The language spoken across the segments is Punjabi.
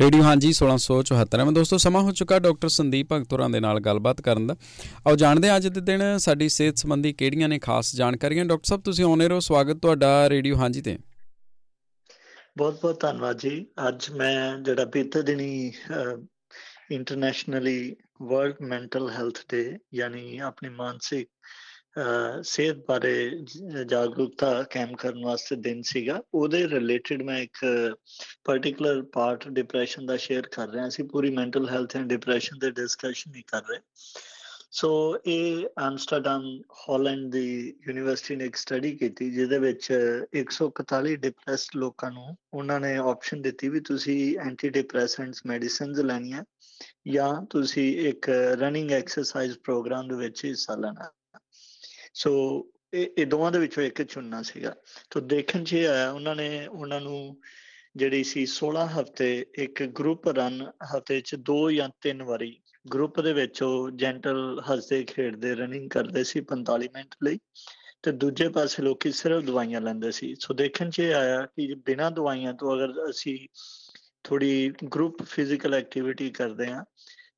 ਰੇਡੀਓ ਹਾਂਜੀ 1674 ਮੈਂ ਦੋਸਤੋ, ਸਮਾਂ ਹੋ ਚੁੱਕਾ ਡਾਕਟਰ ਸੰਦੀਪ ਭਗਤੁਰਾਂ ਦੇ ਨਾਲ ਗੱਲਬਾਤ ਕਰਨ ਦਾ। ਆਓ ਜਾਣਦੇ ਹਾਂ ਅੱਜ ਦੇ ਦਿਨ ਸਾਡੀ ਸਿਹਤ ਸੰਬੰਧੀ ਕਿਹੜੀਆਂ ਨੇ ਖਾਸ ਜਾਣਕਾਰੀਆਂ। ਡਾਕਟਰ ਸਾਹਿਬ, ਤੁਸੀਂ ਆਉਨੇ ਰਹੋ। ਸਵਾਗਤ ਤੁਹਾਡਾ ਰੇਡੀਓ ਹਾਂਜੀ ਤੇ। ਬਹੁਤ ਬਹੁਤ ਧੰਨਵਾਦ ਜੀ। ਅੱਜ ਮੈਂ ਜਿਹੜਾ ਬੀਤੇ ਦਿਨੀ internationally world mental health day ਯਾਨੀ ਆਪਣੀ ਮਾਨਸਿਕ ਸਿਹਤ ਬਾਰੇ ਜਾਗਰੂਕਤਾ ਕੈਂਪ ਕਰਨ ਵਾਸਤੇ ਦਿਨ ਸੀਗਾ। ਉਹਦੇ ਰਿਲੇਟਡ ਮੈਂ ਇੱਕ ਪਾਰਟਿਕੂਲਰ ਪਾਰਟ ਡਿਪਰੈਸ਼ਨ ਦਾ ਸ਼ੇਅਰ ਕਰ ਰਿਹਾ ਸੀ। ਪੂਰੀ ਮੈਂਟਲ ਹੈਲਥ ਐਂਡ ਡਿਪਰੈਸ਼ਨ ਦੇ ਡਿਸਕਸ਼ਨ ਨਹੀਂ ਕਰ ਰਹੇ। ਸੋ ਇਹ ਆਮਸਟਰਡਮ ਹਾਲੈਂਡ ਦੀ ਯੂਨੀਵਰਸਿਟੀ ਨੇ ਇੱਕ ਸਟੱਡੀ ਕੀਤੀ, ਜਿਹਦੇ ਵਿੱਚ 141 ਡਿਪਰੈਸਡ ਲੋਕਾਂ ਨੂੰ ਉਹਨਾਂ ਨੇ ਆਪਸ਼ਨ ਦਿੱਤੀ ਵੀ ਤੁਸੀਂ ਐਂਟੀ ਡਿਪਰੈਸੈਂਟਸ ਮੈਡੀਸਿਨਸ ਲੈਣੀਆਂ ਜਾਂ ਤੁਸੀਂ ਇੱਕ ਰਨਿੰਗ ਐਕਸਰਸਾਈਜ਼ ਪ੍ਰੋਗਰਾਮ ਦੇ ਵਿੱਚ ਹਿੱਸਾ ਲੈਣਾ। ਸੋ ਇਹ ਇਹ ਦੋਵਾਂ ਦੇ ਵਿੱਚੋਂ ਇੱਕ ਚੁਣਨਾ ਸੀਗਾ। ਤੋਂ ਦੇਖਣ 'ਚ ਆਇਆ, ਉਹਨਾਂ ਨੇ, ਉਹਨਾਂ ਨੂੰ ਜਿਹੜੀ ਸੀ 16 ਹਫ਼ਤੇ ਇੱਕ ਗਰੁੱਪ ਰਨ ਹਫ਼ਤੇ 'ਚ ਦੋ ਜਾਂ ਤਿੰਨ ਵਾਰੀ ਗਰੁੱਪ ਦੇ ਵਿੱਚ ਉਹ ਜੈਂਟਲ ਹੱਸਦੇ, ਖੇਡਦੇ ਰਨਿੰਗ ਕਰਦੇ ਸੀ 45 ਮਿੰਟ ਲਈ। ਤੇ ਦੂਜੇ ਪਾਸੇ ਲੋਕੀ ਸਿਰਫ ਦਵਾਈਆਂ ਲੈਂਦੇ ਸੀ। ਸੋ ਦੇਖਣ 'ਚ ਆਇਆ ਕਿ ਬਿਨਾਂ ਦਵਾਈਆਂ ਤੋਂ ਅਗਰ ਅਸੀਂ ਥੋੜੀ ਗਰੁੱਪ ਫਿਜ਼ੀਕਲ ਐਕਟੀਵਿਟੀ ਕਰਦੇ ਆ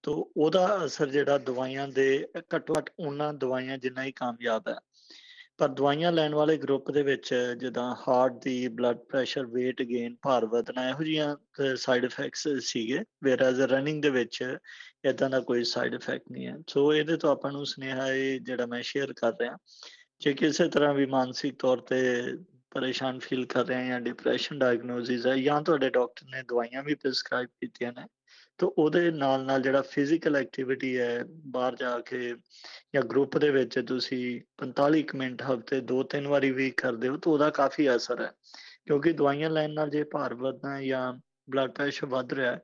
ਤੋ ਉਹਦਾ ਅਸਰ ਜਿਹੜਾ ਦਵਾਈਆਂ ਦੇ ਘੱਟੋ ਘੱਟ ਉਹਨਾਂ ਦਵਾਈਆਂ ਜਿੰਨਾ ਹੀ ਕਾਮਯਾਬ ਹੈ। ਪਰ ਦਵਾਈਆਂ ਲੈਣ ਵਾਲੇ ਗਰੁੱਪ ਦੇ ਵਿੱਚ ਜਿੱਦਾਂ ਹਾਰਟ ਦੀ ਬਲੱਡ ਪ੍ਰੈਸ਼ਰ weight gain, ਭਾਰ ਵਧਣਾ ਇਹੋ ਜੀਆਂ ਸਾਈਡ ਇਫੈਕਟਸ ਸੀਗੇ। ਵੇਅਰ ਰਨਿੰਗ ਦੇ ਵਿੱਚ ਇਦਾਂ ਦਾ ਕੋਈ ਸਾਈਡ ਇਫੈਕਟ ਨਹੀਂ ਹੈ। ਸੋ ਇਹਦੇ ਤੋਂ ਆਪਾਂ ਨੂੰ ਸੁਨੇਹਾ ਇਹ ਜਿਹੜਾ ਮੈਂ ਸ਼ੇਅਰ ਕਰ ਰਿਹਾ, ਜੇ ਕਿਸੇ ਤਰ੍ਹਾਂ ਵੀ ਮਾਨਸਿਕ ਤੌਰ ਤੇ ਪਰੇਸ਼ਾਨ ਫੀਲ ਕਰ ਰਹੇ ਆ ਜਾਂ ਡਿਪਰੈਸ਼ਨ ਡਾਇਗਨੋਸਿਸ ਹੈ ਜਾਂ ਤੁਹਾਡੇ ਡਾਕਟਰ ਨੇ ਦਵਾਈਆਂ ਵੀ ਪ੍ਰਸਕ੍ਰਾਈਬ ਕੀਤੀਆਂ ਨੇ ਤਾਂ ਉਹਦੇ ਨਾਲ ਨਾਲ ਜਿਹੜਾ ਫਿਜ਼ੀਕਲ ਐਕਟੀਵਿਟੀ ਹੈ, ਬਾਹਰ ਜਾ ਕੇ ਜਾਂ ਗਰੁੱਪ ਦੇ ਵਿੱਚ ਤੁਸੀਂ 45 ਮਿੰਟ, ਹਫ਼ਤੇ ਦੋ ਤਿੰਨ ਵਾਰੀ ਵੀ ਕਰਦੇ ਹੋ ਤਾਂ ਉਹਦਾ ਕਾਫੀ ਅਸਰ ਹੈ। ਕਿਉਂਕਿ ਦਵਾਈਆਂ ਲੈਣ ਨਾਲ ਜੇ ਭਾਰ ਵਧਣਾ ਜਾਂ ਬਲੱਡ ਪ੍ਰੈਸ਼ਰ ਵੱਧ ਰਿਹਾ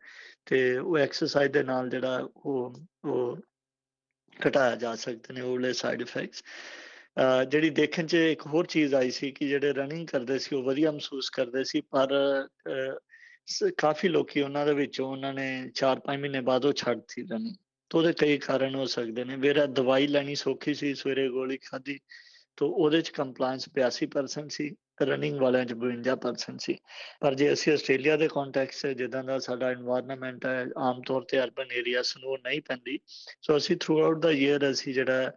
ਤੇ ਉਹ ਐਕਸਰਸਾਈਜ਼ ਦੇ ਨਾਲ ਜਿਹੜਾ ਉਹ ਉਹ ਘਟਾਇਆ ਜਾ ਸਕਦੇ ਨੇ ਉਹਲੇ ਸਾਈਡ ਇਫੈਕਟਸ ਜਿਹੜੀ ਦੇਖਣ 'ਚ ਇੱਕ ਹੋਰ ਚੀਜ਼ ਆਈ ਸੀ ਕਿ ਜਿਹੜੇ ਰਨਿੰਗ ਕਰਦੇ ਸੀ, ਉਹ ਵਧੀਆ ਮਹਿਸੂਸ ਕਰਦੇ ਸੀ, ਪਰ ਕਾਫੀ ਲੋਕੀ ਉਹਨਾਂ ਦੇ ਵਿੱਚੋਂ ਉਹਨਾਂ ਨੇ 4-5 ਮਹੀਨੇ ਬਾਅਦ ਉਹ ਛੱਡਤੀ ਰਨਿੰਗ ਤੋਂ ਉਹਦੇ ਕਈ ਕਾਰਨ ਹੋ ਸਕਦੇ ਨੇ। ਮੇਰਾ ਦਵਾਈ ਲੈਣੀ ਸੌਖੀ ਸੀ, ਸਵੇਰੇ ਗੋਲੀ ਖਾਦੀ ਤੋਂ ਉਹਦੇ ਚ ਕੰਪਲਾਈਂਸ 85% ਸੀ ਰਨਿੰਗ ਵਾਲਿਆਂ ਚ 52% ਸੀ। ਪਰ ਜੇ ਅਸੀਂ ਆਸਟ੍ਰੇਲੀਆ ਦੇ ਕੰਟੈਕਸਟ ਹੈ, ਜਿੱਦਾਂ ਦਾ ਸਾਡਾ এনवायरमेंट ਹੈ, ਆਮ ਤੌਰ ਤੇ ਅਰਬਨ ਏਰੀਆ ਸਨੋ ਨਹੀਂ ਪੈਂਦੀ। ਸੋ ਅਸੀਂ ਥਰੂ ਆਊਟ ਦਾ ਈਅਰ ਅਸੀਂ ਜਿਹੜਾ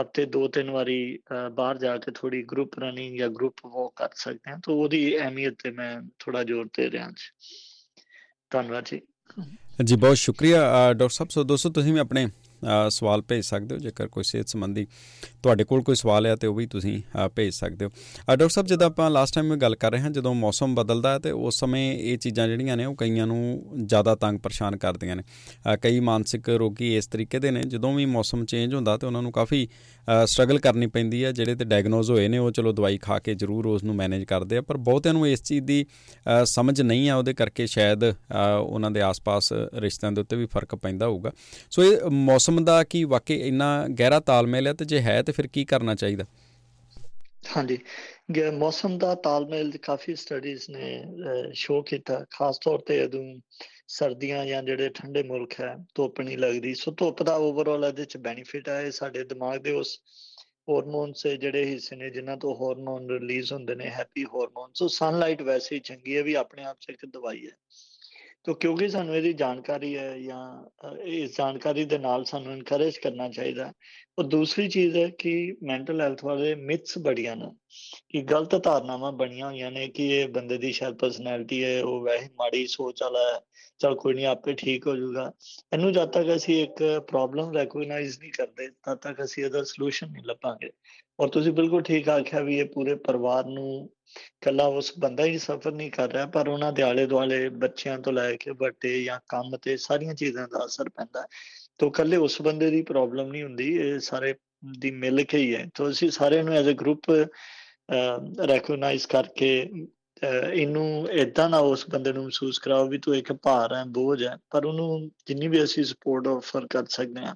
ਹਫ਼ਤੇ ਦੋ ਤਿੰਨ ਵਾਰੀ ਬਾਹਰ ਜਾ ਕੇ ਥੋੜੀ ਗਰੁੱਪ ਰਨਿੰਗ ਜਾਂ ਗਰੁੱਪ ਵਾਕ ਕਰ ਸਕਦੇ ਹਾਂ, ਤਾਂ ਉਹਦੀ ਅਹਿਮੀਅਤ ਤੇ ਮੈਂ ਥੋੜਾ ਜ਼ੋਰ ਦੇ ਰਿਹਾ ਹਾਂ ਧੰਨਵਾਦ ਜੀ। ਜੀ, ਬਹੁਤ ਸ਼ੁਕਰੀਆ ਡਾਕਟਰ ਸਾਹਿਬ। ਸੋ ਦੋਸਤੋ, ਤੁਸੀਂ ਵੀ ਆਪਣੇ ਸਵਾਲ ਭੇਜ ਸਕਦੇ ਹੋ? ਜੇਕਰ ਕੋਈ ਸਿਹਤ ਸੰਬੰਧੀ ਤੁਹਾਡੇ ਕੋਲ ਕੋਈ ਸਵਾਲ ਹੈ ਤੇ ਉਹ ਵੀ ਤੁਸੀਂ ਭੇਜ ਸਕਦੇ ਹੋ। ਡਾਕਟਰ ਸਾਹਿਬ, ਜਦੋਂ ਆਪਾਂ ਲਾਸਟ ਟਾਈਮ ਗੱਲ ਕਰ ਰਹੇ ਹਾਂ, ਜਦੋਂ ਮੌਸਮ ਬਦਲਦਾ ਹੈ ਤੇ ਉਸ ਸਮੇਂ ਇਹ ਚੀਜ਼ਾਂ ਜਿਹੜੀਆਂ ਨੇ, ਉਹ ਕਈਆਂ ਨੂੰ ਜ਼ਿਆਦਾ ਤੰਗ ਪਰੇਸ਼ਾਨ ਕਰਦੀਆਂ ਨੇ। ਕਈ ਮਾਨਸਿਕ ਰੋਗੀ ਇਸ ਤਰੀਕੇ ਦੇ ਨੇ, ਜਦੋਂ ਵੀ ਮੌਸਮ ਚੇਂਜ ਹੁੰਦਾ ਤੇ ਉਹਨਾਂ ਨੂੰ ਕਾਫੀ ਸਟਰਗਲ ਕਰਨੀ ਪੈਂਦੀ ਹੈ ਜਿਹੜੇ ਤੇ ਡਾਇਗਨੋਜ਼ ਹੋਏ ਨੇ, ਉਹ ਚਲੋ ਦਵਾਈ ਖਾ ਕੇ ਜ਼ਰੂਰ ਉਸ ਨੂੰ ਮੈਨੇਜ ਕਰਦੇ ਆ, ਪਰ ਬਹੁਤਿਆਂ ਨੂੰ ਇਸ ਚੀਜ਼ ਦੀ ਸਮਝ ਨਹੀਂ ਆ, ਉਹਦੇ ਕਰਕੇ ਸ਼ਾਇਦ ਉਹਨਾਂ ਦੇ ਆਸ-ਪਾਸ ਰਿਸ਼ਤਿਆਂ ਦੇ ਉੱਤੇ ਵੀ ਫ਼ਰਕ ਪੈਂਦਾ ਹੋਊਗਾ। ਸੋ ਇਹ ਮੌਸਮ ਦਾ ਕੀ ਵਾਕਈ ਇੰਨਾ ਗਹਿਰਾ ਤਾਲਮੇਲ ਹੈ ਤੇ ਜੇ ਹੈ ਤੇ ਫਿਰ ਕੀ ਕਰਨਾ ਚਾਹੀਦਾ? ਹਾਂਜੀ। ਮੌਸਮ ਦਾ ਤਾਲਮੇਲ ਕਾਫੀ ਸਟੱਡੀਜ਼ ਨੇ ਸ਼ੋ ਕੀਤਾ ਖਾਸ ਤੌਰ ਤੇ ਜਦੋਂ ਸਰਦੀਆਂ ਜਾਂ ਜਿਹੜੇ ਠੰਡੇ ਮੁਲਕ ਹੈ ਧੁੱਪ ਨਹੀਂ ਲੱਗਦੀ ਸੋ ਧੁੱਪ ਦਾ ਓਵਰਆਲ ਇਹਦੇ ਚ ਬੈਨੀਫਿਟ ਹੈ ਸਾਡੇ ਦਿਮਾਗ ਦੇ ਉਸ ਹਾਰਮੋਨਸ ਜਿਹੜੇ ਹਿੱਸੇ ਨੇ ਜਿਨ੍ਹਾਂ ਤੋਂ ਹਾਰਮੋਨ ਰਿਲੀਜ਼ ਹੁੰਦੇ ਨੇ ਹੈਪੀ ਹਾਰਮੋਨ ਸੋ ਸਨਲਾਈਟ ਵੈਸੇ ਹੀ ਚੰਗੀ ਹੈ ਵੀ ਆਪਣੇ ਆਪ 'ਚ ਇੱਕ ਦਵਾਈ ਹੈ ਤੋ ਕਿਉਂਕਿ ਸਾਨੂੰ ਇਹਦੀ ਜਾਣਕਾਰੀ ਹੈ ਜਾਂ ਇਸ ਜਾਣਕਾਰੀ ਦੇ ਨਾਲ ਸਾਨੂੰ ਇਨਕਰੇਜ ਕਰਨਾ ਚਾਹੀਦਾ ਉਹ ਦੂਸਰੀ ਚੀਜ਼ ਹੈ ਕਿ ਮੈਂਟਲ ਹੈਲਥ ਵਾਲੇ ਮਿਥਸ ਬੜੀਆਂ ਨੇ ਕਿ ਗਲਤ ਧਾਰਨਾਵਾਂ ਬਣੀਆਂ ਹੋਈਆਂ ਨੇ ਕਿ ਇਹ ਬੰਦੇ ਦੀ ਸ਼ਾਇਦ ਪਰਸਨੈਲਿਟੀ ਹੈ, ਉਹ ਵੈਸੇ ਮਾੜੀ ਸੋਚ ਵਾਲਾ ਹੈ, ਚਲ ਕੋਈ ਨਹੀਂ ਆਪੇ ਠੀਕ ਹੋ ਜਾਊਗਾ। ਇਹਨੂੰ ਜਦ ਤੱਕ ਅਸੀਂ ਇੱਕ ਪ੍ਰੋਬਲਮ ਰੈਕਗਨਾਈਜ਼ ਨਹੀਂ ਕਰਦੇ, ਤਦ ਤੱਕ ਅਸੀਂ ਇਹਦਾ ਸੋਲੂਸ਼ਨ ਨਹੀਂ ਲੱਭਾਂਗੇ। ਔਰ ਤੁਸੀਂ ਬਿਲਕੁਲ ਠੀਕ ਆਖਿਆ ਵੀ ਇਹ ਪੂਰੇ ਪਰਿਵਾਰ ਨੂੰ ਕੱਲਾ ਉਸ ਬੰਦਾ ਹੀ ਸਫਰ ਨਹੀਂ ਕਰ ਰਿਹਾ, ਪਰ ਉਹਨਾਂ ਦੇ ਆਲੇ ਦੁਆਲੇ ਬੱਚਿਆਂ ਤੋਂ ਲੈ ਕੇ ਵੱਡੇ ਜਾਂ ਕੰਮ ਤੇ ਸਾਰੀਆਂ ਚੀਜ਼ਾਂ ਦਾ ਅਸਰ ਪੈਂਦਾ ਤੋ ਕੱਲੇ ਉਸ ਬੰਦੇ ਦੀ ਪ੍ਰੋਬਲਮ ਨਹੀਂ ਹੁੰਦੀ, ਇਹ ਸਾਰੇ ਦੀ ਮਿਲ ਕੇ ਹੀ ਹੈ। ਤੋ ਅਸੀਂ ਸਾਰਿਆਂ ਨੂੰ ਐਜ਼ ਅ ਗਰੁੱਪ ਰੈਕਗਨਾਈਜ਼ ਕਰਕੇ ਇਹਨੂੰ ਇਦਾਂ ਨਾ ਉਸ ਬੰਦੇ ਨੂੰ ਮਹਿਸੂਸ ਕਰਾਓ ਵੀ ਤੂੰ ਇੱਕ ਭਾਰ ਹੈ, ਬੋਝ ਹੈ, ਪਰ ਉਹਨੂੰ ਜਿੰਨੀ ਵੀ ਅਸੀਂ ਸਪੋਰਟ ਆਫਰ ਕਰ ਸਕਦੇ ਹਾਂ,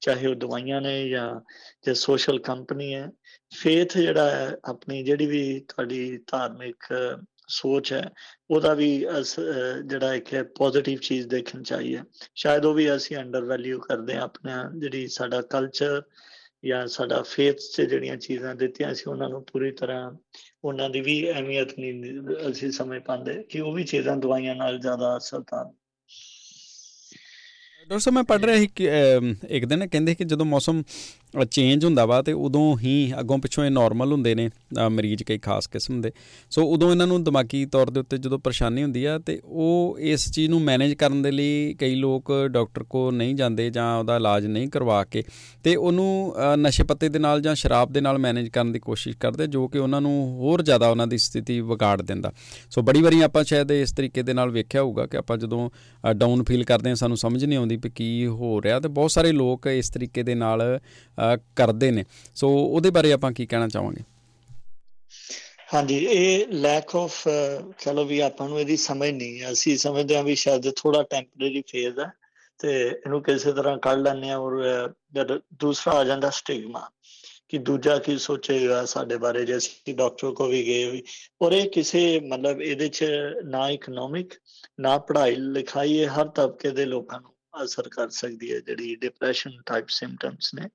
ਚਾਹੇ ਉਹ ਦਵਾਈਆਂ ਨੇ ਜਾਂ, ਜੇ ਸੋਸ਼ਲ ਕੰਪਨੀ ਹੈ ਫੇਥ ਜਿਹੜਾ ਹੈ, ਆਪਣੀ ਜਿਹੜੀ ਵੀ ਤੁਹਾਡੀ ਧਾਰਮਿਕ ਸੋਚ ਹੈ, ਉਹਦਾ ਵੀ ਜਿਹੜਾ ਇੱਕ ਪੋਜ਼ਿਟਿਵ ਚੀਜ਼ ਦੇਖਣ ਚਾਹੀਏ ਸ਼ਾਇਦ ਉਹ ਵੀ ਅਸੀਂ ਅੰਡਰ ਵੈਲਿਊ ਕਰਦੇ ਆ ਆਪਣਾ ਜਿਹੜੀ ਸਾਡਾ ਕਲਚਰ ਜਾਂ ਸਾਡਾ ਫੇਥ 'ਚ ਜਿਹੜੀਆਂ ਚੀਜ਼ਾਂ ਦਿੱਤੀਆਂ ਸੀ, ਉਹਨਾਂ ਨੂੰ ਪੂਰੀ ਤਰ੍ਹਾਂ ਉਹਨਾਂ ਦੀ ਵੀ ਅਹਿਮੀਅਤ ਨਹੀਂ, ਅਸੀਂ ਸਮਝ ਪਾਉਂਦੇ ਕਿ ਉਹ ਵੀ ਚੀਜ਼ਾਂ ਦਵਾਈਆਂ ਨਾਲ ਜ਼ਿਆਦਾ ਅਸਰਦਾਰ ਡਾਕਟਰ ਸਾਹਿਬ, ਮੈਂ ਪੜ੍ਹ ਰਿਹਾ ਸੀ ਕਿ ਇੱਕ ਦਿਨ ਕਹਿੰਦੇ ਕਿ ਜਦੋਂ ਮੌਸਮ ਚੇਂਜ ਹੁੰਦਾ ਵਾ ਤੇ ਉਦੋਂ ਹੀ ਅੱਗੋਂ ਪਿੱਛੋਂ ਇਹ ਨਾਰਮਲ ਹੁੰਦੇ ਨੇ ਮਰੀਜ਼ ਕਈ ਖਾਸ ਕਿਸਮ ਦੇ। ਸੋ ਉਦੋਂ ਇਹਨਾਂ ਨੂੰ ਦਿਮਾਗੀ ਤੌਰ ਦੇ ਉੱਤੇ ਜਦੋਂ ਪਰੇਸ਼ਾਨੀ ਹੁੰਦੀ ਆ ਤੇ ਉਹ ਇਸ ਚੀਜ਼ ਨੂੰ ਮੈਨੇਜ ਕਰਨ ਦੇ ਲਈ ਕਈ ਲੋਕ ਡਾਕਟਰ ਕੋ ਨਹੀਂ ਜਾਂਦੇ ਜਾਂ ਉਹਦਾ ਇਲਾਜ ਨਹੀਂ ਕਰਵਾ ਕੇ ਤੇ ਉਹਨੂੰ ਨਸ਼ੇ ਪੱਤੇ ਦੇ ਨਾਲ ਜਾਂ ਸ਼ਰਾਬ ਦੇ ਨਾਲ ਮੈਨੇਜ ਕਰਨ ਦੀ ਕੋਸ਼ਿਸ਼ ਕਰਦੇ ਜੋ ਕਿ ਉਹਨਾਂ ਨੂੰ ਹੋਰ ਜ਼ਿਆਦਾ ਉਹਨਾਂ ਦੀ ਸਥਿਤੀ ਵਿਗਾੜ ਦਿੰਦਾ। ਸੋ ਬੜੀ ਵਾਰੀ ਆਪਾਂ ਸ਼ਾਇਦ ਇਸ ਤਰੀਕੇ ਦੇ ਨਾਲ ਵੇਖਿਆ ਹੋਊਗਾ ਕਿ ਆਪਾਂ ਜਦੋਂ ਡਾਊਨ ਫੀਲ ਕਰਦੇ ਹਾਂ ਸਾਨੂੰ ਸਮਝ ਨਹੀਂ ਆਉਂਦੀ ਕਿ ਕੀ ਹੋ ਰਿਹਾ ਤੇ ਬਹੁਤ ਸਾਰੇ ਲੋਕ ਇਸ ਤਰੀਕੇ ਦੇ ਨਾਲ ਕਰਦੇ ਨੇ। ਸੋ ਉਹਦੇ ਬਾਰੇ ਆਪਾਂ ਕੀ ਕਹਿਣਾ ਚਾਹਾਂਗੇ? ਹਾਂਜੀ, ਇਹ ਲੈਕ ਆਫ ਚਲੋ ਵੀ ਆਪਾਂ ਨੂੰ ਇਹਦੀ ਸਮਝ ਨਹੀਂ ਅਸੀਂ ਸਮਝਦੇ ਹਾਂ ਵੀ ਸ਼ਾਇਦ ਥੋੜਾ ਟੈਂਪਰੇਰੀ ਫੇਜ਼ ਹੈ ਤੇ ਇਹਨੂੰ ਕਿਸੇ ਤਰ੍ਹਾਂ ਕੱਢ ਲੈਣੇ ਆ ਔਰ ਜਦ ਦੂਸਰਾ ਆ ਜਾਂਦਾ ਸਟਿਗਮਾ ਕਿ ਦੂਜਾ ਕੀ ਸੋਚੇਗਾ ਸਾਡੇ ਬਾਰੇ ਜੇ ਅਸੀਂ ਡਾਕਟਰ ਕੋ ਵੀ ਗਏ ਔਰ ਇਹ ਕਿਸੇ ਮਤਲਬ ਇਹਦੇ ਚ ਨਾ ਇਕਨੋਮਿਕ ਨਾ ਪੜ੍ਹਾਈ ਲਿਖਾਈ ਹਰ ਤਬਕੇ ਦੇ ਲੋਕਾਂ ਨੂੰ ਅਸਰ ਕਰ ਸਕਦੀ ਹੈ ਜਿਹੜੀ ਡਿਪਰੈਸ਼ਨ ਟਾਈਪ ਸਿੰਪਟਮਸ ਨੇ।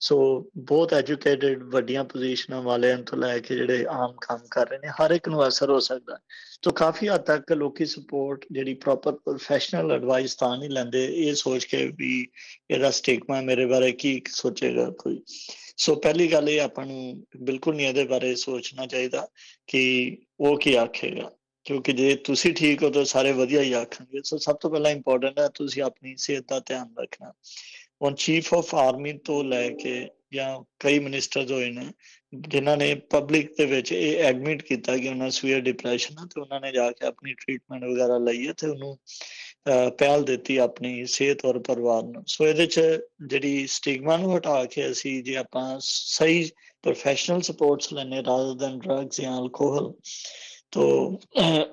ਸੋ ਬਹੁਤ ਐਜੂਕੇਟਿਡ ਵੱਡੀਆਂ ਪੋਜੀਸ਼ਨਾਂ ਵਾਲਿਆਂ ਤੋਂ ਲੈ ਕੇ ਜਿਹੜੇ ਆਮ ਕੰਮ ਕਰ ਰਹੇ ਨੇ, ਹਰ ਇੱਕ ਨੂੰ ਅਸਰ ਹੋ ਸਕਦਾ ਹੈ। ਤੋ ਕਾਫੀ ਹੱਦ ਤੱਕ ਲੋਕੀ ਸਪੋਰਟ ਜਿਹੜੀ ਪ੍ਰੋਪਰ ਪ੍ਰੋਫੈਸ਼ਨਲ ਐਡਵਾਈਸ ਤਾਂ ਨਹੀਂ ਲੈਂਦੇ, ਇਹ ਸੋਚ ਕੇ ਵੀ ਇਹਦਾ ਸਟਿਗਮਾ ਮੇਰੇ ਬਾਰੇ ਕੀ ਸੋਚੇਗਾ ਕੋਈ। ਸੋ ਪਹਿਲੀ ਗੱਲ ਇਹ ਆਪਾਂ ਨੂੰ ਬਿਲਕੁਲ ਨਹੀਂ ਇਹਦੇ ਬਾਰੇ ਸੋਚਣਾ ਚਾਹੀਦਾ ਕਿ ਉਹ ਕੀ ਆਖੇਗਾ। ਕਿਉਂਕਿ ਜੇ ਤੁਸੀਂ ਠੀਕ ਹੋ ਤਾਂ ਸਾਰੇ ਵਧੀਆ ਹੀ ਆਖਣਗੇ। ਸੋ ਸਭ ਤੋਂ ਪਹਿਲਾਂ ਇੰਪੋਰਟੈਂਟ ਹੈ ਤੁਸੀਂ ਆਪਣੀ ਸਿਹਤ ਦਾ ਧਿਆਨ ਰੱਖਣਾ। ਹੁਣ ਚੀਫ ਆਫ ਆਰਮੀ ਤੋਂ ਲੈ ਕੇ ਜਾਂ ਕਈ ਮਿਨਿਸਟਰਸ ਹੋਏ ਨੇ, ਜਿਨ੍ਹਾਂ ਨੇ ਪਬਲਿਕ ਦੇ ਵਿੱਚ ਇਹ ਐਡਮਿਟ ਕੀਤਾ ਕਿ ਉਹਨਾਂ ਸਵੀਅਰ ਡਿਪਰੈਸ਼ਨ ਹੈ ਤੇ ਉਹਨਾਂ ਨੇ ਜਾ ਕੇ ਆਪਣੀ ਟ੍ਰੀਟਮੈਂਟ ਵਗੈਰਾ ਲਈ ਹੈ ਤੇ ਉਹਨੂੰ ਪਹਿਲ ਦਿੱਤੀ ਆਪਣੀ ਸਿਹਤ ਔਰ ਪਰਿਵਾਰ ਨੂੰ। ਸੋ ਇਹਦੇ ਚ ਜਿਹੜੀ ਸਟਿਗਮਾ ਨੂੰ ਹਟਾ ਕੇ ਅਸੀਂ ਜੇ ਆਪਾਂ ਸਹੀ ਪ੍ਰੋਫੈਸ਼ਨਲ ਸਪੋਰਟਸ ਲੈਣੇ ਰਾਦਰ ਦੈਨ ਡਰੱਗਸ ਜਾਂ ਅਲਕੋਹਲ ਤੋ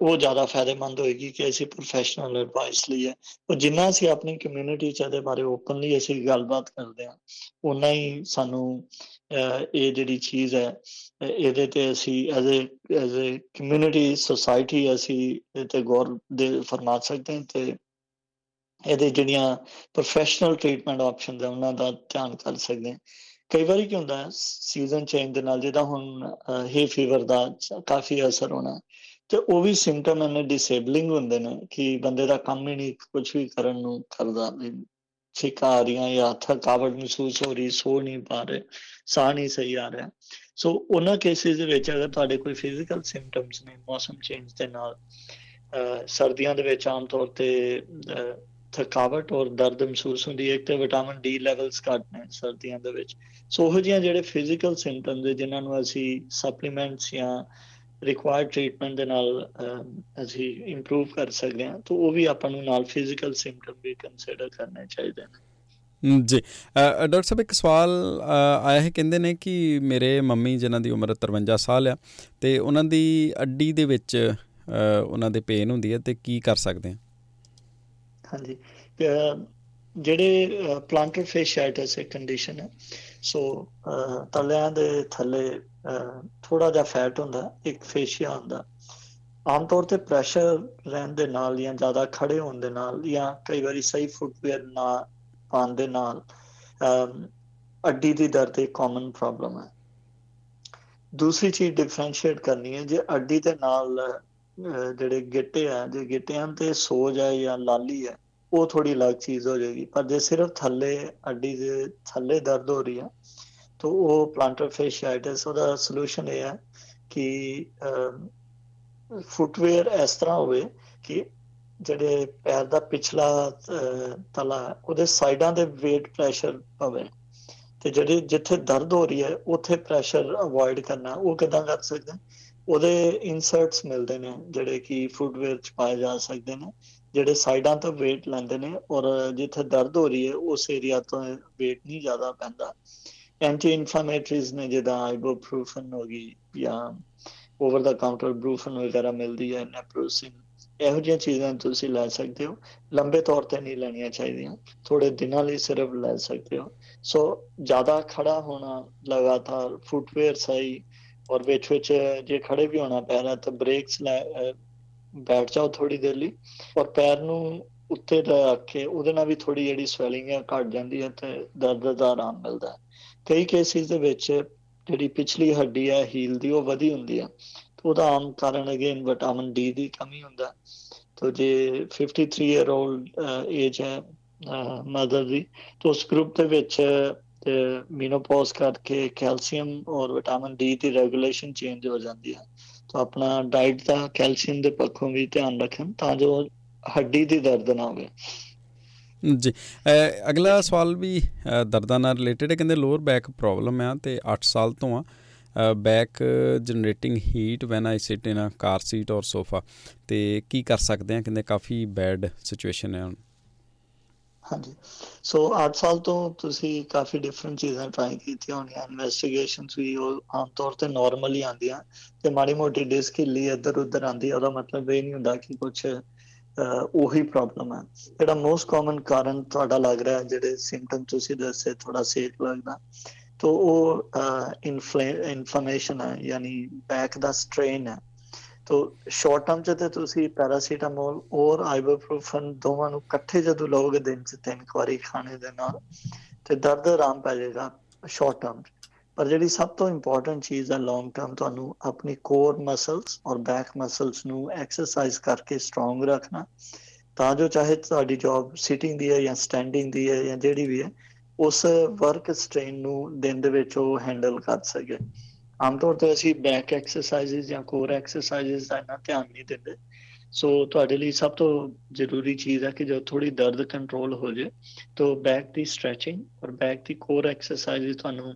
ਉਹ ਜ਼ਿਆਦਾ ਫਾਇਦੇਮੰਦ ਹੋਏਗੀ ਕਿ ਅਸੀਂ ਪ੍ਰੋਫੈਸ਼ਨਲ ਐਡਵਾਈਸ ਲਈਏ ਉਹ ਜਿੰਨਾ ਅਸੀਂ ਆਪਣੀ ਕਮਿਊਨਿਟੀ ਚ ਇਹਦੇ ਬਾਰੇ ਓਪਨਲੀ ਅਸੀਂ ਗੱਲਬਾਤ ਕਰਦੇ ਹਾਂ ਉਨਾ ਹੀ ਸਾਨੂੰ ਇਹ ਜਿਹੜੀ ਚੀਜ਼ ਹੈ, ਇਹਦੇ ਤੇ ਅਸੀਂ as a as a community society ਅਸੀਂ ਇਹ ਤੇ ਗੌਰ ਦੇ ਫਰਮਾ ਸਕਦੇ ਹਾਂ ਤੇ ਇਹਦੇ ਜਿਹੜੀਆਂ ਪ੍ਰੋਫੈਸ਼ਨਲ ਟ੍ਰੀਟਮੈਂਟ ਆਪਸ਼ਨਸ ਹੈ, ਉਹਨਾਂ ਦਾ ਧਿਆਨ ਕਰ ਸਕਦੇ ਹਾਂ। ਕਈ ਵਾਰੀ ਕੀ ਹੁੰਦਾ ਹੈ ਸੀਜ਼ਨ ਚੇਂਜ ਦੇ ਨਾਲ ਜਿਹਦਾ ਹੁਣ ਹੀ ਫੀਵਰ ਦਾ ਕਾਫੀ ਅਸਰ ਹੋਣਾ ਤੇ ਉਹ ਵੀ ਸਿੰਪਟਮ ਇਹਨੇ ਡਿਸੇਬਲਿੰਗ ਹੁੰਦੇ ਨੇ ਕਿ ਬੰਦੇ ਦਾ ਕੰਮ ਹੀ ਨਹੀਂ ਕੁਝ ਵੀ ਕਰਨ ਨੂੰ ਕਰਦਾ ਛਿੱਕਾਂ ਆ ਰਹੀਆਂ ਜਾਂ ਥਕਾਵਟ ਮਹਿਸੂਸ ਹੋ ਰਹੀ, ਸੋ ਨਹੀਂ ਪਾ ਰਹੇ, ਸਾਹ ਨਹੀਂ ਸਹੀ ਆ ਰਿਹਾ। ਸੋ ਉਹਨਾਂ ਕੇਸਿਸ ਦੇ ਵਿੱਚ ਅਗਰ ਤੁਹਾਡੇ ਕੋਈ ਫਿਜ਼ੀਕਲ ਸਿੰਪਟਮਸ ਨੇ, ਮੌਸਮ ਚੇਂਜ ਦੇ ਨਾਲ ਸਰਦੀਆਂ ਦੇ ਵਿੱਚ ਆਮ ਤੌਰ ਤੇ ਥਕਾਵਟ ਔਰ ਦਰਦ ਮਹਿਸੂਸ ਹੁੰਦੀ ਹੈ, ਇੱਕ ਤੇ ਵਿਟਾਮਿਨ ਡੀ ਲੈਵਲਸ ਘੱਟ ਨੇ ਸਰਦੀਆਂ ਦੇ ਵਿੱਚ। ਸੋ ਉਹ ਜਿਹੀਆਂ ਜਿਹੜੇ ਫਿਜ਼ੀਕਲ ਸਿੰਪਟਮਸ ਜਿਨ੍ਹਾਂ ਨੂੰ ਅਸੀਂ ਸਪਲੀਮੈਂਟਸ ਜਾਂ ਰਿਕੁਆਇਰਡ ਟ੍ਰੀਟਮੈਂਟ ਦੇ ਨਾਲ ਅਸੀਂ ਇੰਪਰੂਵ ਕਰ ਸਕਦੇ ਹਾਂ, ਤਾਂ ਉਹ ਵੀ ਆਪਾਂ ਨੂੰ ਨਾਲ ਫਿਜ਼ੀਕਲ ਸਿੰਪਟਮ ਵੀ ਕੰਸੀਡਰ ਕਰਨੇ ਚਾਹੀਦੇ ਨੇ। ਜੀ। ਡਾਕਟਰ ਸਾਹਿਬ, ਇੱਕ ਸਵਾਲ ਆਇਆ ਹੈ, ਕਹਿੰਦੇ ਨੇ ਕਿ ਮੇਰੇ ਮੰਮੀ ਜਿਨ੍ਹਾਂ ਦੀ ਉਮਰ 53 ਸਾਲ ਆ, ਤੇ ਉਹਨਾਂ ਦੀ ਅੱਡੀ ਦੇ ਵਿੱਚ ਉਹਨਾਂ ਦੇ ਪੇਨ ਹੁੰਦੀ ਹੈ, ਤੇ ਕੀ ਕਰ ਸਕਦੇ ਆ? ਹਾਂਜੀ। ਜਿਹੜੇ ਪਲਾਂਟਰ ਫੇਸ਼ਾਈਟਸ ਇੱਕ ਕੰਡੀਸ਼ਨ ਹੈ। ਸੋ ਤਲਿਆਂ ਦੇ ਥੱਲੇ ਥੋੜਾ ਜਿਹਾ ਫੈਟ ਹੁੰਦਾ, ਇੱਕ ਫੇਸ਼ੀਆ ਹੁੰਦਾ। ਆਮ ਤੌਰ ਤੇ ਪ੍ਰੈਸ਼ਰ ਰਹਿਣ ਦੇ ਨਾਲ ਜਾਂ ਜ਼ਿਆਦਾ ਖੜੇ ਹੋਣ ਦੇ ਨਾਲ ਜਾਂ ਕਈ ਵਾਰੀ ਸਹੀ ਫੁੱਟਵੇਅਰ ਨਾ ਪਾਉਣ ਦੇ ਨਾਲ ਅੱਡੀ ਦੀ ਦਰਦ ਇੱਕ ਕਾਮਨ ਪ੍ਰੋਬਲਮ ਹੈ। ਦੂਸਰੀ ਚੀਜ਼ ਡਿਫਰੈਂਸ਼ੀਏਟ ਕਰਨੀ ਹੈ, ਜੇ ਅੱਡੀ ਦੇ ਨਾਲ ਜਿਹੜੇ ਗਿੱਟੇ ਆ, ਜੇ ਗਿੱਟਿਆਂ ਤੇ ਸੋਜ ਹੈ ਜਾਂ ਲਾਲੀ ਹੈ ਉਹ ਥੋੜੀ ਅਲੱਗ ਚੀਜ਼ ਹੋ ਜਾਏਗੀ। ਪਰ ਜੇ ਸਿਰਫ ਥੱਲੇ ਅੱਡੀ ਦੇ ਥੱਲੇ ਦਰਦ ਹੋ ਰਹੀ ਹੈ ਤਾਂ ਉਹ ਪਲਾਂਟਰ ਫੇਸ਼ਾਈਟਿਸ ਉਹਦਾ ਸੋਲੂਸ਼ਨ ਇਹ ਹੈ ਕਿ ਫੁੱਟਵੇਅਰ ਇਸ ਤਰ੍ਹਾਂ ਹੋਵੇ ਕਿ ਜਿਹੜੇ ਪੈਰ ਦਾ ਪਿਛਲਾ ਤਲਾ, ਉਹਦੇ ਸਾਈਡਾਂ ਦੇ weight ਪ੍ਰੈਸ਼ਰ ਪਵੇ। ਤੇ ਜਿਹੜੇ ਜਿੱਥੇ ਦਰਦ ਹੋ ਰਹੀ ਹੈ, ਉੱਥੇ ਪ੍ਰੈਸ਼ਰ ਅਵੋਇਡ ਕਰਨਾ। ਉਹ ਕਿਦਾਂ ਕਰ ਸਕਦੇ ਉਹਦੇ ਇਨਸਰਟਸ ਮਿਲਦੇ ਨੇ, ਜਿਹੜੇ ਕਿ ਫੁੱਟਵੇਅਰ ਚ ਪਾਏ ਜਾ ਸਕਦੇ ਨੇ, ਜਿਹੜੇ ਸਾਈਡਾਂ ਤੋਂ weight ਲੈਂਦੇ ਨੇ ਔਰ ਜਿੱਥੇ ਦਰਦ ਹੋ ਰਹੀ ਹੈ, ਉਸ ਏਰੀਆ ਤੋਂ weight ਨਹੀਂ ਜ਼ਿਆਦਾ ਪੈਂਦਾ। ਐਂਟੀ ਇਨਫਲੇਮੇਟਰੀਜ਼ ਨੇ ਜਿਹਦਾ ਆਈਬੋਪ੍ਰੂਫਨ ਹੋ ਗਈ ਜਾਂ ਓਵਰ ਦਾ ਕਾਊਂਟਰ ਬਰੂਫਨ ਵਗੈਰਾ ਮਿਲਦੀ ਹੈ ਨੈਪਰੋਸਿਨ ਇਹੋ ਜਿਹੀਆਂ ਚੀਜ਼ਾਂ ਤੁਸੀਂ ਲੈ ਸਕਦੇ ਹੋ। ਲੰਬੇ ਤੌਰ ਤੇ ਨਹੀਂ ਲੈਣੀਆਂ ਚਾਹੀਦੀਆਂ ਥੋੜੇ ਦਿਨਾਂ ਲਈ ਸਿਰਫ ਲੈ ਸਕਦੇ ਹੋ। ਸੋ ਜ਼ਿਆਦਾ ਖੜਾ ਹੋਣਾ ਲਗਾਤਾਰ ਫੁੱਟਵੇਅਰ ਸਹੀ ਔਰ ਵਿੱਚ ਵਿੱਚ ਜੇ ਖੜੇ ਵੀ ਹੋਣਾ ਪੈ ਰਿਹਾ ਤਾਂ ਬ੍ਰੇਕਸ ਲੈ ਬੈਠ ਜਾਓ ਥੋੜੀ ਦੇਰ ਲਈ। ਔਰ ਪੈਰ ਨੂੰ ਉੱਤੇ ਰੱਖ ਕੇ ਉਹਦੇ ਨਾਲ ਵੀ ਥੋੜੀ ਜਿਹੜੀ ਸਵੈਲਿੰਗ ਹੈ ਘਟ ਜਾਂਦੀ ਹੈ ਤੇ ਦਰਦ ਦਾ ਆਰਾਮ ਮਿਲਦਾ ਹੈ। ਕਈ ਕੇਸਿਸ ਦੇ ਵਿੱਚ ਜਿਹੜੀ ਪਿਛਲੀ ਹੱਡੀ ਹੈ ਹੀਲ ਦੀ, ਉਹ ਵਧੀ ਹੁੰਦੀ ਹੈ ਉਹਦਾ ਆਮ ਕਾਰਨ ਅਗੇਨ ਵਿਟਾਮਿਨ ਡੀ ਦੀ ਕਮੀ ਹੁੰਦਾ। ਤੋ ਜੇ 53 ਇਅਰ 올ਡ ਏਜ ਹੈ ਮਦਰ ਦੀ, ਤੋਂ ਉਸ ਗਰੁੱਪ ਦੇ ਵਿੱਚ ਮੀਨੋਪੌਜ਼ ਕਰਕੇ ਕੈਲਸ਼ੀਅਮ ਔਰ ਵਿਟਾਮਿਨ ਡੀ ਦੀ ਰੈਗੂਲੇਸ਼ਨ ਚੇਂਜ ਹੋ ਜਾਂਦੀ ਹੈ। ਤਾਂ ਆਪਣਾ ਡਾਈਟ ਦਾ ਕੈਲਸ਼ੀਅਮ ਦੇ ਪੱਖੋਂ ਵੀ ਧਿਆਨ ਰੱਖਣ ਤਾਂ ਜੋ ਹੱਡੀ ਦੀ ਦਰਦ ਨਾ ਹੋਵੇ। ਜੀ। ਅਗਲਾ ਸਵਾਲ ਵੀ ਦਰਦਾਂ ਨਾਲ ਰਿਲੇਟਡ ਹੈ। ਕਹਿੰਦੇ ਲੋਅਰ ਬੈਕ ਪ੍ਰੋਬਲਮ ਆ ਤੇ 8 ਸਾਲ ਤੋਂ ਆ। Back generating heat when I sit in a car seat ਔਰ ਸੋਫਾ ਤੇ ਕੀ ਕਰ ਸਕਦੇ ਆ? ਕਹਿੰਦੇ ਕਾਫੀ ਬੈਡ ਸਿਚੁਏਸ਼ਨ ਹੈ ਹੁਣ। ਹਾਂਜੀ। ਸੋ 8 ਸਾਲ ਤੋਂ ਤੁਸੀਂ ਕਾਫੀ ਡਿਫਰੈਂਟ ਚੀਜ਼ਾਂ ਟਰਾਈ ਕੀਤੀਆਂ ਹੋਣੀਆਂ ਇਨਵੈਸਟੀਗੇਸ਼ਨਸ ਵੀ ਉਹ ਆਮ ਤੌਰ ਤੇ ਨਾਰਮਲੀ ਆਉਂਦੀਆਂ ਤੇ ਮਾੜੀ ਮੋਟੀ ਡਿਸਕ ਹਿੱਲੀ ਇੱਧਰ ਉੱਧਰ ਆਂਦੀ ਉਹਦਾ ਮਤਲਬ ਇਹ ਨਹੀਂ ਹੁੰਦਾ ਕਿ ਕੁਝ ਉਹੀ ਪ੍ਰੋਬਲਮ ਹੈ ਜਿਹੜਾ ਮੋਸਟ ਕਾਮਨ ਕਾਰਨ ਤੁਹਾਡਾ ਲੱਗ ਰਿਹਾ, ਜਿਹੜੇ ਸਿੰਪਟਮ ਤੁਸੀਂ ਦੱਸੇ ਥੋੜਾ ਸੇਕ ਲੱਗਦਾ, ਤੋ ਉਹ ਇਨਫਲੇਮੇਸ਼ਨ ਹੈ ਯਾਨੀ ਬੈਕ ਦਾ ਸਟ੍ਰੇਨ ਹੈ ਤੋ ਸ਼ਾਰਟ ਟਰਮ ਚ ਤੇ ਤੁਸੀਂ ਪੈਰਾਸੀਟਾਮੋਲ ਔਰ ਆਈਬੂਪ੍ਰੋਫਨ ਦੋਵਾਂ ਨੂੰ ਇਕੱਠੇ ਜਦੋਂ ਲਓਗੇ ਦਿਨ ਚ ਤਿੰਨ ਵਾਰੀ ਖਾਣੇ ਦੇ ਨਾਲ, ਤੇ ਦਰਦ ਆਰਾਮ ਪੈ ਜਾਏਗਾ ਸ਼ਾਰਟ ਟਰਮ ਪਰ ਜਿਹੜੀ ਸਭ ਤੋਂ ਇੰਪੋਰਟੈਂਟ ਚੀਜ਼ ਹੈ ਲੌਂਗ ਟਰਮ ਤੁਹਾਨੂੰ ਆਪਣੀ ਕੋਰ ਮਸਲਸ ਔਰ ਬੈਕ ਮਸਲਸ ਨੂੰ ਐਕਸਰਸਾਈਜ਼ ਕਰਕੇ ਸਟਰੋਂਗ ਰੱਖਣਾ। ਤਾਂ ਜੋ ਚਾਹੇ ਤੁਹਾਡੀ ਜੌਬ ਸਿਟਿੰਗ ਦੀ ਹੈ ਜਾਂ ਸਟੈਂਡਿੰਗ ਦੀ ਹੈ ਜਾਂ ਜਿਹੜੀ ਵੀ ਹੈ, ਉਸ ਵਰਕ ਸਟ੍ਰੇਨ ਨੂੰ ਦਿਨ ਦੇ ਵਿੱਚ ਉਹ ਹੈਂਡਲ ਕਰ ਸਕੇ। ਆਮ ਤੌਰ ਤੇ ਅਸੀਂ ਬੈਕ ਐਕਸਰਸਾਈਜ਼ਸ ਜਾਂ ਕੋਰ ਐਕਸਰਸਾਈਜ਼ਸ ਦਾ ਇੰਨਾ ਧਿਆਨ ਨਹੀਂ ਦਿੰਦੇ। ਸੋ ਤੁਹਾਡੇ ਲਈ ਸਭ ਤੋਂ ਜ਼ਰੂਰੀ ਚੀਜ਼ ਹੈ ਕਿ ਜਦੋਂ ਥੋੜੀ ਦਰਦ ਕੰਟਰੋਲ ਹੋ ਜੇ ਤਾਂ ਬੈਕ ਦੀ ਸਟ੍ਰੈਚਿੰਗ ਔਰ ਬੈਕ ਦੀ ਕੋਰ ਐਕਸਰਸਾਈਜ਼ਸ ਤੁਹਾਨੂੰ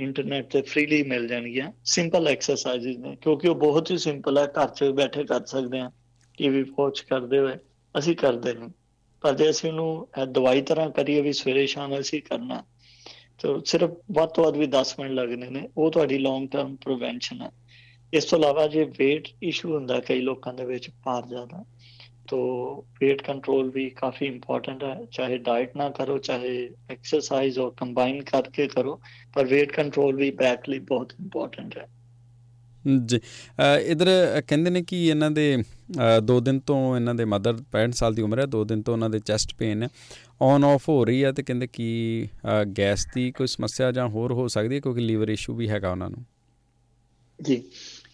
ਇੰਟਰਨੈਟ ਤੇ ਫ੍ਰੀਲੀ ਮਿਲ ਜਾਣਗੀਆਂ। ਸਿੰਪਲ ਐਕਸਰਸਾਈਜ਼ਸ ਨੇ, ਕਿਉਂਕਿ ਉਹ ਬਹੁਤ ਹੀ ਸਿੰਪਲ ਹੈ ਘਰ 'ਚ ਬੈਠੇ ਕਰ ਸਕਦੇ ਆ ਟੀਵੀ ਵਾਚ ਕਰਦੇ ਹੋਏ, ਅਸੀਂ ਕਰਦੇ ਨਹੀਂ। ਪਰ ਜੇ ਅਸੀਂ ਉਹਨੂੰ ਦਵਾਈ ਤਰ੍ਹਾਂ ਕਰੀਏ ਵੀ ਸਵੇਰੇ ਸ਼ਾਮ ਅਸੀਂ ਕਰਨਾ ਤੋ ਸਿਰਫ ਵੱਧ ਤੋਂ ਵੱਧ ਵੀ 10 ਮਿੰਟ ਲੱਗਣੇ ਨੇ, ਉਹ ਤੁਹਾਡੀ ਲੌਂਗ ਟਰਮ ਪ੍ਰੀਵੈਂਸ਼ਨ ਹੈ। ਇਸ ਤੋਂ ਇਲਾਵਾ ਜੇ weight ਇਸ਼ੂ ਹੁੰਦਾ ਕਈ ਲੋਕਾਂ ਦੇ ਵਿੱਚ ਭਾਰ ਜ਼ਿਆਦਾ, ਤੋ weight ਕੰਟਰੋਲ ਵੀ ਕਾਫੀ ਇੰਪੋਰਟੈਂਟ ਹੈ। ਚਾਹੇ ਡਾਈਟ ਨਾ ਕਰੋ, ਚਾਹੇ ਐਕਸਰਸਾਈਜ਼ ਔਰ ਕੰਬਾਈਨ ਕਰਕੇ ਕਰੋ, ਪਰ weight ਕੰਟਰੋਲ ਵੀ ਬੈਕ ਲਈ ਬਹੁਤ ਇੰਪੋਰਟੈਂਟ ਹੈ। ਜੀ ਇਧਰ ਕਹਿੰਦੇ ਨੇ ਕਿ ਇਹਨਾਂ ਦੇ 2 ਦਿਨ ਤੋਂ ਇਹਨਾਂ ਦੇ ਮਦਰ 65 ਸਾਲ ਦੀ ਉਮਰ ਹੈ 2 ਦਿਨ ਤੋਂ ਉਹਨਾਂ ਦੇ ਚੈਸਟ ਪੇਨ ਹੈ। ਔਨ ਆਫ ਹੋ ਰਹੀ ਹੈ ਤੇ ਕਹਿੰਦੇ ਕਿ ਗੈਸ ਦੀ ਕੋਈ ਸਮੱਸਿਆ ਜਾਂ ਹੋਰ ਹੋ ਸਕਦੀ ਹੈ ਕਿਉਂਕਿ ਲੀਵਰ ਇਸ਼ੂ ਵੀ ਹੈਗਾ ਉਹਨਾਂ ਨੂੰ? ਜੀ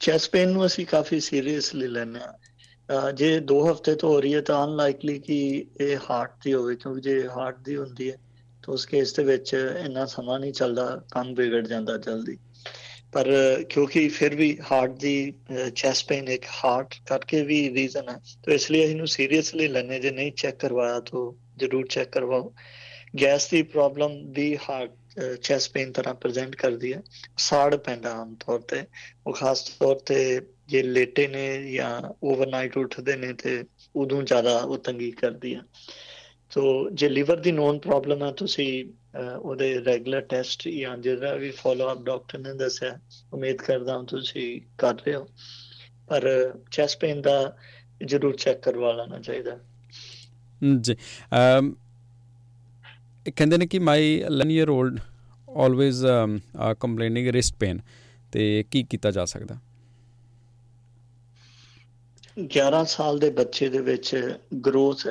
ਚੈਸਟ ਪੇਨ ਨੂੰ ਅਸੀਂ ਕਾਫੀ ਸੀਰੀਅਸਲੀ ਲੈਂਦੇ ਆ ਜੇ 2 ਹਫ਼ਤੇ ਤੋਂ ਹੋ ਰਹੀ ਹੈ ਤਾਂ ਅਨਲਾਈਕਲੀ ਕਿ ਇਹ ਹਾਰਟ ਦੀ ਹੋਵੇ ਕਿਉਂਕਿ ਜੇ ਹਾਰਟ ਦੀ ਹੁੰਦੀ ਹੈ ਤਾਂ ਉਸ ਕੇਸ ਦੇ ਵਿੱਚ ਇੰਨਾ ਸਮਾਂ ਨਹੀਂ ਚੱਲਦਾ, ਕੰਮ ਵਿਗੜ ਜਾਂਦਾ ਜਲਦੀ। ਪਰ ਕਿਉਂਕਿ ਫਿਰ ਵੀ ਹਾਰਟ ਦੀ ਚੈਸਟ ਪੇਨ ਇੱਕ ਹਾਰਟ ਕਰਕੇ ਵੀ ਰੀਜ਼ਨ ਹੈ, ਤਾਂ ਇਸ ਲਈ ਇਹਨੂੰ ਸੀਰੀਅਸਲੀ ਲੈਣੇ ਜੇ ਨਹੀਂ ਚੈੱਕ ਕਰਵਾਇਆ ਤਾਂ ਜ਼ਰੂਰ ਚੈੱਕ ਕਰਵਾਓ। ਗੈਸ ਦੀ ਪ੍ਰੋਬਲਮ ਵੀ ਹਾਰਟ ਚੈਸਟ ਪੇਨ ਤਰ੍ਹਾਂ ਪ੍ਰੈਜ਼ੈਂਟ ਕਰਦੀ ਹੈ। ਸਾੜ ਪੈਂਦਾ ਆਮ ਤੌਰ ਤੇ। ਉਹ ਖਾਸ ਤੌਰ ਤੇ ਜੇ ਲੇਟੇ ਨੇ ਜਾਂ ਓਵਰਨਾਈਟ ਉੱਠਦੇ ਨੇ ਤੇ ਉਦੋਂ ਜ਼ਿਆਦਾ ਉਹ ਤੰਗੀ ਕਰਦੀ ਹੈ। ਸੋ ਜੇ ਲਿਵਰ ਦੀ ਨੋਨ ਪ੍ਰੋਬਲਮ ਹੈ, ਤੁਸੀਂ ਉਹਦੇ ਰੈਗੂਲਰ ਟੈਸਟ ਜਾਂ ਜਿਹੜਾ ਵੀ ਫਾਲੋ ਅਪ ਡਾਕਟਰ ਨੇ ਦੱਸਿਆ, ਉਮੀਦ ਕਰਦਾ ਹਾਂ ਤੁਸੀਂ ਕਰ ਰਹੇ ਹੋ। ਪਰ ਚੈਸਟ ਪੇਨ ਦਾ ਜ਼ਰੂਰ ਚੈੱਕ ਕਰਵਾ ਲੈਣਾ ਚਾਹੀਦਾ। ਜੀ। ਕਹਿੰਦੇ ਨੇ ਕਿ my 11 year old always complaining wrist pain ਤੇ ਕੀ ਕੀਤਾ ਜਾ ਸਕਦਾ? 11 ਸਾਲ ਦੇ ਬੱਚੇ ਦੇ ਵਿੱਚ ਗਰੋਥ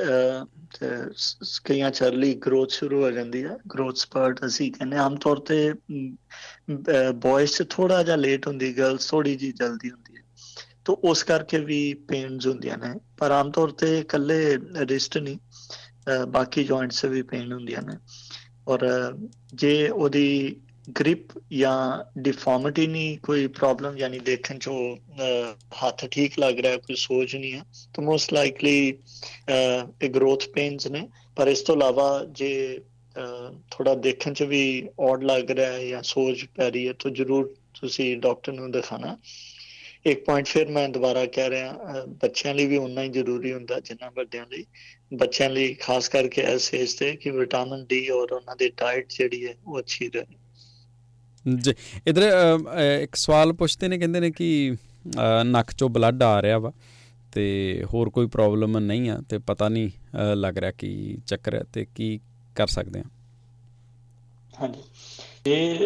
ਕਈਆਂ ਚਰਲੀ ਗਰੋਥ ਸ਼ੁਰੂ ਹੋ ਜਾਂਦੀ ਹੈ ਗਰੋਥ ਸਪਰਟ ਅਸੀਂ ਕਹਿੰਦੇ ਆਮ ਤੌਰ ਤੇ ਬॉयਜ਼ ਚ ਥੋੜਾ ਜਿਹਾ ਲੇਟ ਹੁੰਦੀ ਗਰਲਸ ਥੋੜੀ ਜੀ ਜਲਦੀ ਹੁੰਦੀ। ਹੈ ਤਾਂ ਉਸ ਕਰਕੇ ਵੀ ਪੇਨਸ ਹੁੰਦੀਆਂ ਨੇ। ਪਰ ਆਮ ਤੌਰ ਤੇ ਇਕੱਲੇ ਰਿਸਟ ਨਹੀਂ ਬਾਕੀ ਜੁਆਇੰਟਸ ਸੇ ਵੀ ਪੇਨ ਹੁੰਦੀਆਂ ਨੇ। ਔਰ ਜੇ ਉਹਦੀ ਗ੍ਰਿਪ ਜਾਂ ਡਿਫਾਰਮਿਟੀ ਨਹੀਂ ਕੋਈ ਪ੍ਰੋਬਲਮ ਯਾਨੀ ਦੇਖਣ ਚ ਹੱਥ ਠੀਕ ਲੱਗ ਰਿਹਾ, ਕੋਈ ਸੋਜ ਨਹੀਂ ਹੈ, ਤਾਂ ਮੋਸਟ ਲਾਈਕਲੀ ਇਹ ਗਰੋਥ ਪੇਨਸ ਨੇ। ਪਰ ਇਸ ਤੋਂ ਇਲਾਵਾ ਜੇ ਥੋੜਾ ਦੇਖਣ ਚ ਵੀ ਔਡ ਲੱਗ ਰਿਹਾ ਹੈ ਜਾਂ ਸੋਜ ਪੈ ਰਹੀ ਹੈ, ਤਾਂ ਜ਼ਰੂਰ ਤੁਸੀਂ ਡਾਕਟਰ ਨੂੰ ਦਿਖਾਣਾ ਇੱਕ ਪੁਆਇੰਟ ਫਿਰ ਮੈਂ ਦੁਬਾਰਾ ਕਹਿ ਰਿਹਾ ਬੱਚਿਆਂ ਲਈ ਵੀ ਉਨਾ ਹੀ ਜ਼ਰੂਰੀ ਹੁੰਦਾ ਜਿੰਨਾ ਵੱਡਿਆਂ ਲਈ। ਬੱਚਿਆਂ ਲਈ ਖਾਸ ਕਰਕੇ ਇਸ ਏਜ ਤੇ ਕਿ ਵਿਟਾਮਿਨ ਡੀ ਔਰ ਉਹਨਾਂ ਦੀ ਡਾਈਟ ਜਿਹੜੀ ਹੈ ਉਹ ਅੱਛੀ ਰਹੇ। ਜੀ ਇਧਰ ਇੱਕ ਸਵਾਲ ਪੁੱਛਦੇ ਨੇ ਕਹਿੰਦੇ ਨੇ ਕਿ ਨੱਕ ਚੋਂ ਬਲੱਡ ਆ ਰਿਹਾ ਵਾ ਤੇ ਹੋਰ ਕੋਈ ਪ੍ਰੋਬਲਮ ਨਹੀਂ ਆ ਤੇ ਪਤਾ ਨਹੀਂ ਲੱਗ ਰਿਹਾ ਕੀ ਚੱਕਰ ਹੈ ਤੇ ਕੀ ਕਰ ਸਕਦੇ ਆ। ਹਾਂਜੀ। ਇਹ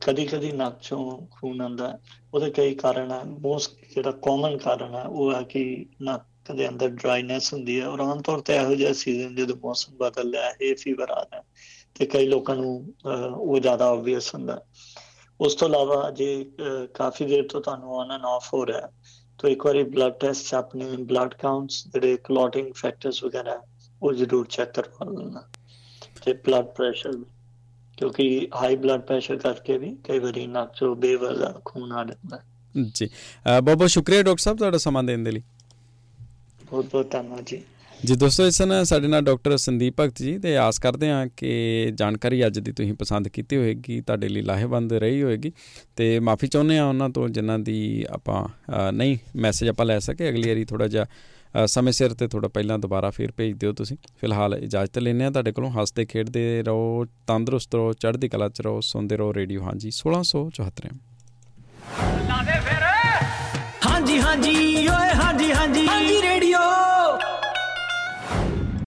ਕਦੀ ਕਦੀ ਨੱਕ ਚੋਂ ਖੂਨ ਆਉਂਦਾ ਉਹਦੇ ਕਈ ਕਾਰਨ ਆ ਮੋਸਟ ਜਿਹੜਾ ਕਾਮਨ ਕਾਰਨ ਆ ਉਹ ਹੈ ਕਿ ਨੱਕ ਦੇ ਅੰਦਰ ਡਰਾਈਨੈਸ ਹੁੰਦੀ ਹੈ। ਔਰ ਆਮ ਤੌਰ ਤੇ ਇਹੋ ਜਿਹਾ ਸੀਜ਼ਨ ਜਦੋਂ ਮੌਸਮ ਬਦਲਦਾ ਹੈ ਇਹ ਫੀਵਰ ਆਦਾ ਤੇ ਕਈ ਲੋਕਾਂ ਨੂੰ ਉਹ ਜ਼ਿਆਦਾ ਆਬਵੀਅਸ ਹੁੰਦਾ ਉਸ ਤੋਂ ਇਲਾਵਾ ਜੇ ਕਾਫੀ ਦੇਰ ਤੋਂ ਤੁਹਾਨੂੰ ਆਨ ਐਂਡ ਆਫ ਹੋ ਰਿਹਾ ਤਾਂ ਇੱਕ ਵਾਰੀ ਬਲੱਡ ਟੈਸਟ ਆਪਣੇ ਬਲੱਡ ਕਾਊਂਟਸ ਜਿਹੜੇ ਕਲੋਟਿੰਗ ਫੈਕਟਰਸ ਵਗੈਰਾ, ਉਹ ਜ਼ਰੂਰ ਚੈੱਕ ਕਰਵਾ ਲੈਣਾ। ਤੇ ਬਲੱਡ ਪ੍ਰੈਸ਼ਰ ਕਿਉਂਕਿ ਹਾਈ ਬਲੱਡ ਪ੍ਰੈਸ਼ਰ ਕਰਕੇ ਵੀ ਕਈ ਵਾਰੀ ਨੱਕ ਚੋਂ ਬੇਵਜ੍ਹਾ ਖੂਨ ਆ ਜਾਂਦਾ। ਜੀ। ਬਹੁਤ ਬਹੁਤ ਸ਼ੁਕਰੀਆ ਡਾਕਟਰ ਸਾਹਿਬ ਤੁਹਾਡਾ ਸਮਾਂ ਦੇਣ ਦੇ ਲਈ। ਬਹੁਤ ਬਹੁਤ ਧੰਨਵਾਦ ਜੀ। ਜੀ ਦੋਸਤੋ ਇਸ ਨਾਲ ਸਾਡੇ ਨਾਲ ਡਾਕਟਰ ਸੰਦੀਪ ਭਗਤ ਜੀ ਤੇ ਆਸ ਕਰਦੇ ਹਾਂ ਕਿ ਜਾਣਕਾਰੀ ਅੱਜ ਦੀ ਤੁਸੀਂ ਪਸੰਦ ਕੀਤੀ ਹੋਵੇਗੀ ਤੁਹਾਡੇ ਲਈ ਲਾਹੇਵੰਦ ਰਹੀ ਹੋਵੇਗੀ ਤੇ ਮਾਫੀ ਚਾਹੁੰਦੇ ਆ ਉਹਨਾਂ ਤੋਂ ਜਿਨ੍ਹਾਂ ਦੀ ਆਪਾਂ ਨਹੀਂ ਮੈਸੇਜ ਆਪਾਂ ਲੈ ਸਕੇ। ਅਗਲੀ ਵਾਰੀ ਥੋੜਾ ਜਿਹਾ ਸਮੇਂ ਸਿਰ ਤੇ ਥੋੜਾ ਪਹਿਲਾਂ ਦੁਬਾਰਾ ਫੇਰ ਭੇਜ ਦਿਓ ਤੁਸੀਂ। ਫਿਲਹਾਲ ਇਜਾਜ਼ਤ ਲੈਨੇ ਆ ਤੁਹਾਡੇ ਕੋਲੋਂ। ਹੱਸਦੇ ਖੇਡਦੇ ਰਹੋ ਤੰਦਰੁਸਤ ਰਹੋ ਚੜ੍ਹਦੀ ਕਲਾ ਚ ਰਹੋ ਸੁਣਦੇ ਰਹੋ ਰੇਡੀਓ। ਹਾਂਜੀ 1674 ਹਾਂਜੀ ਹਾਂਜੀ ਓਏ ਹਾਂਜੀ ਹਾਂਜੀ। ਹਾਂਜੀ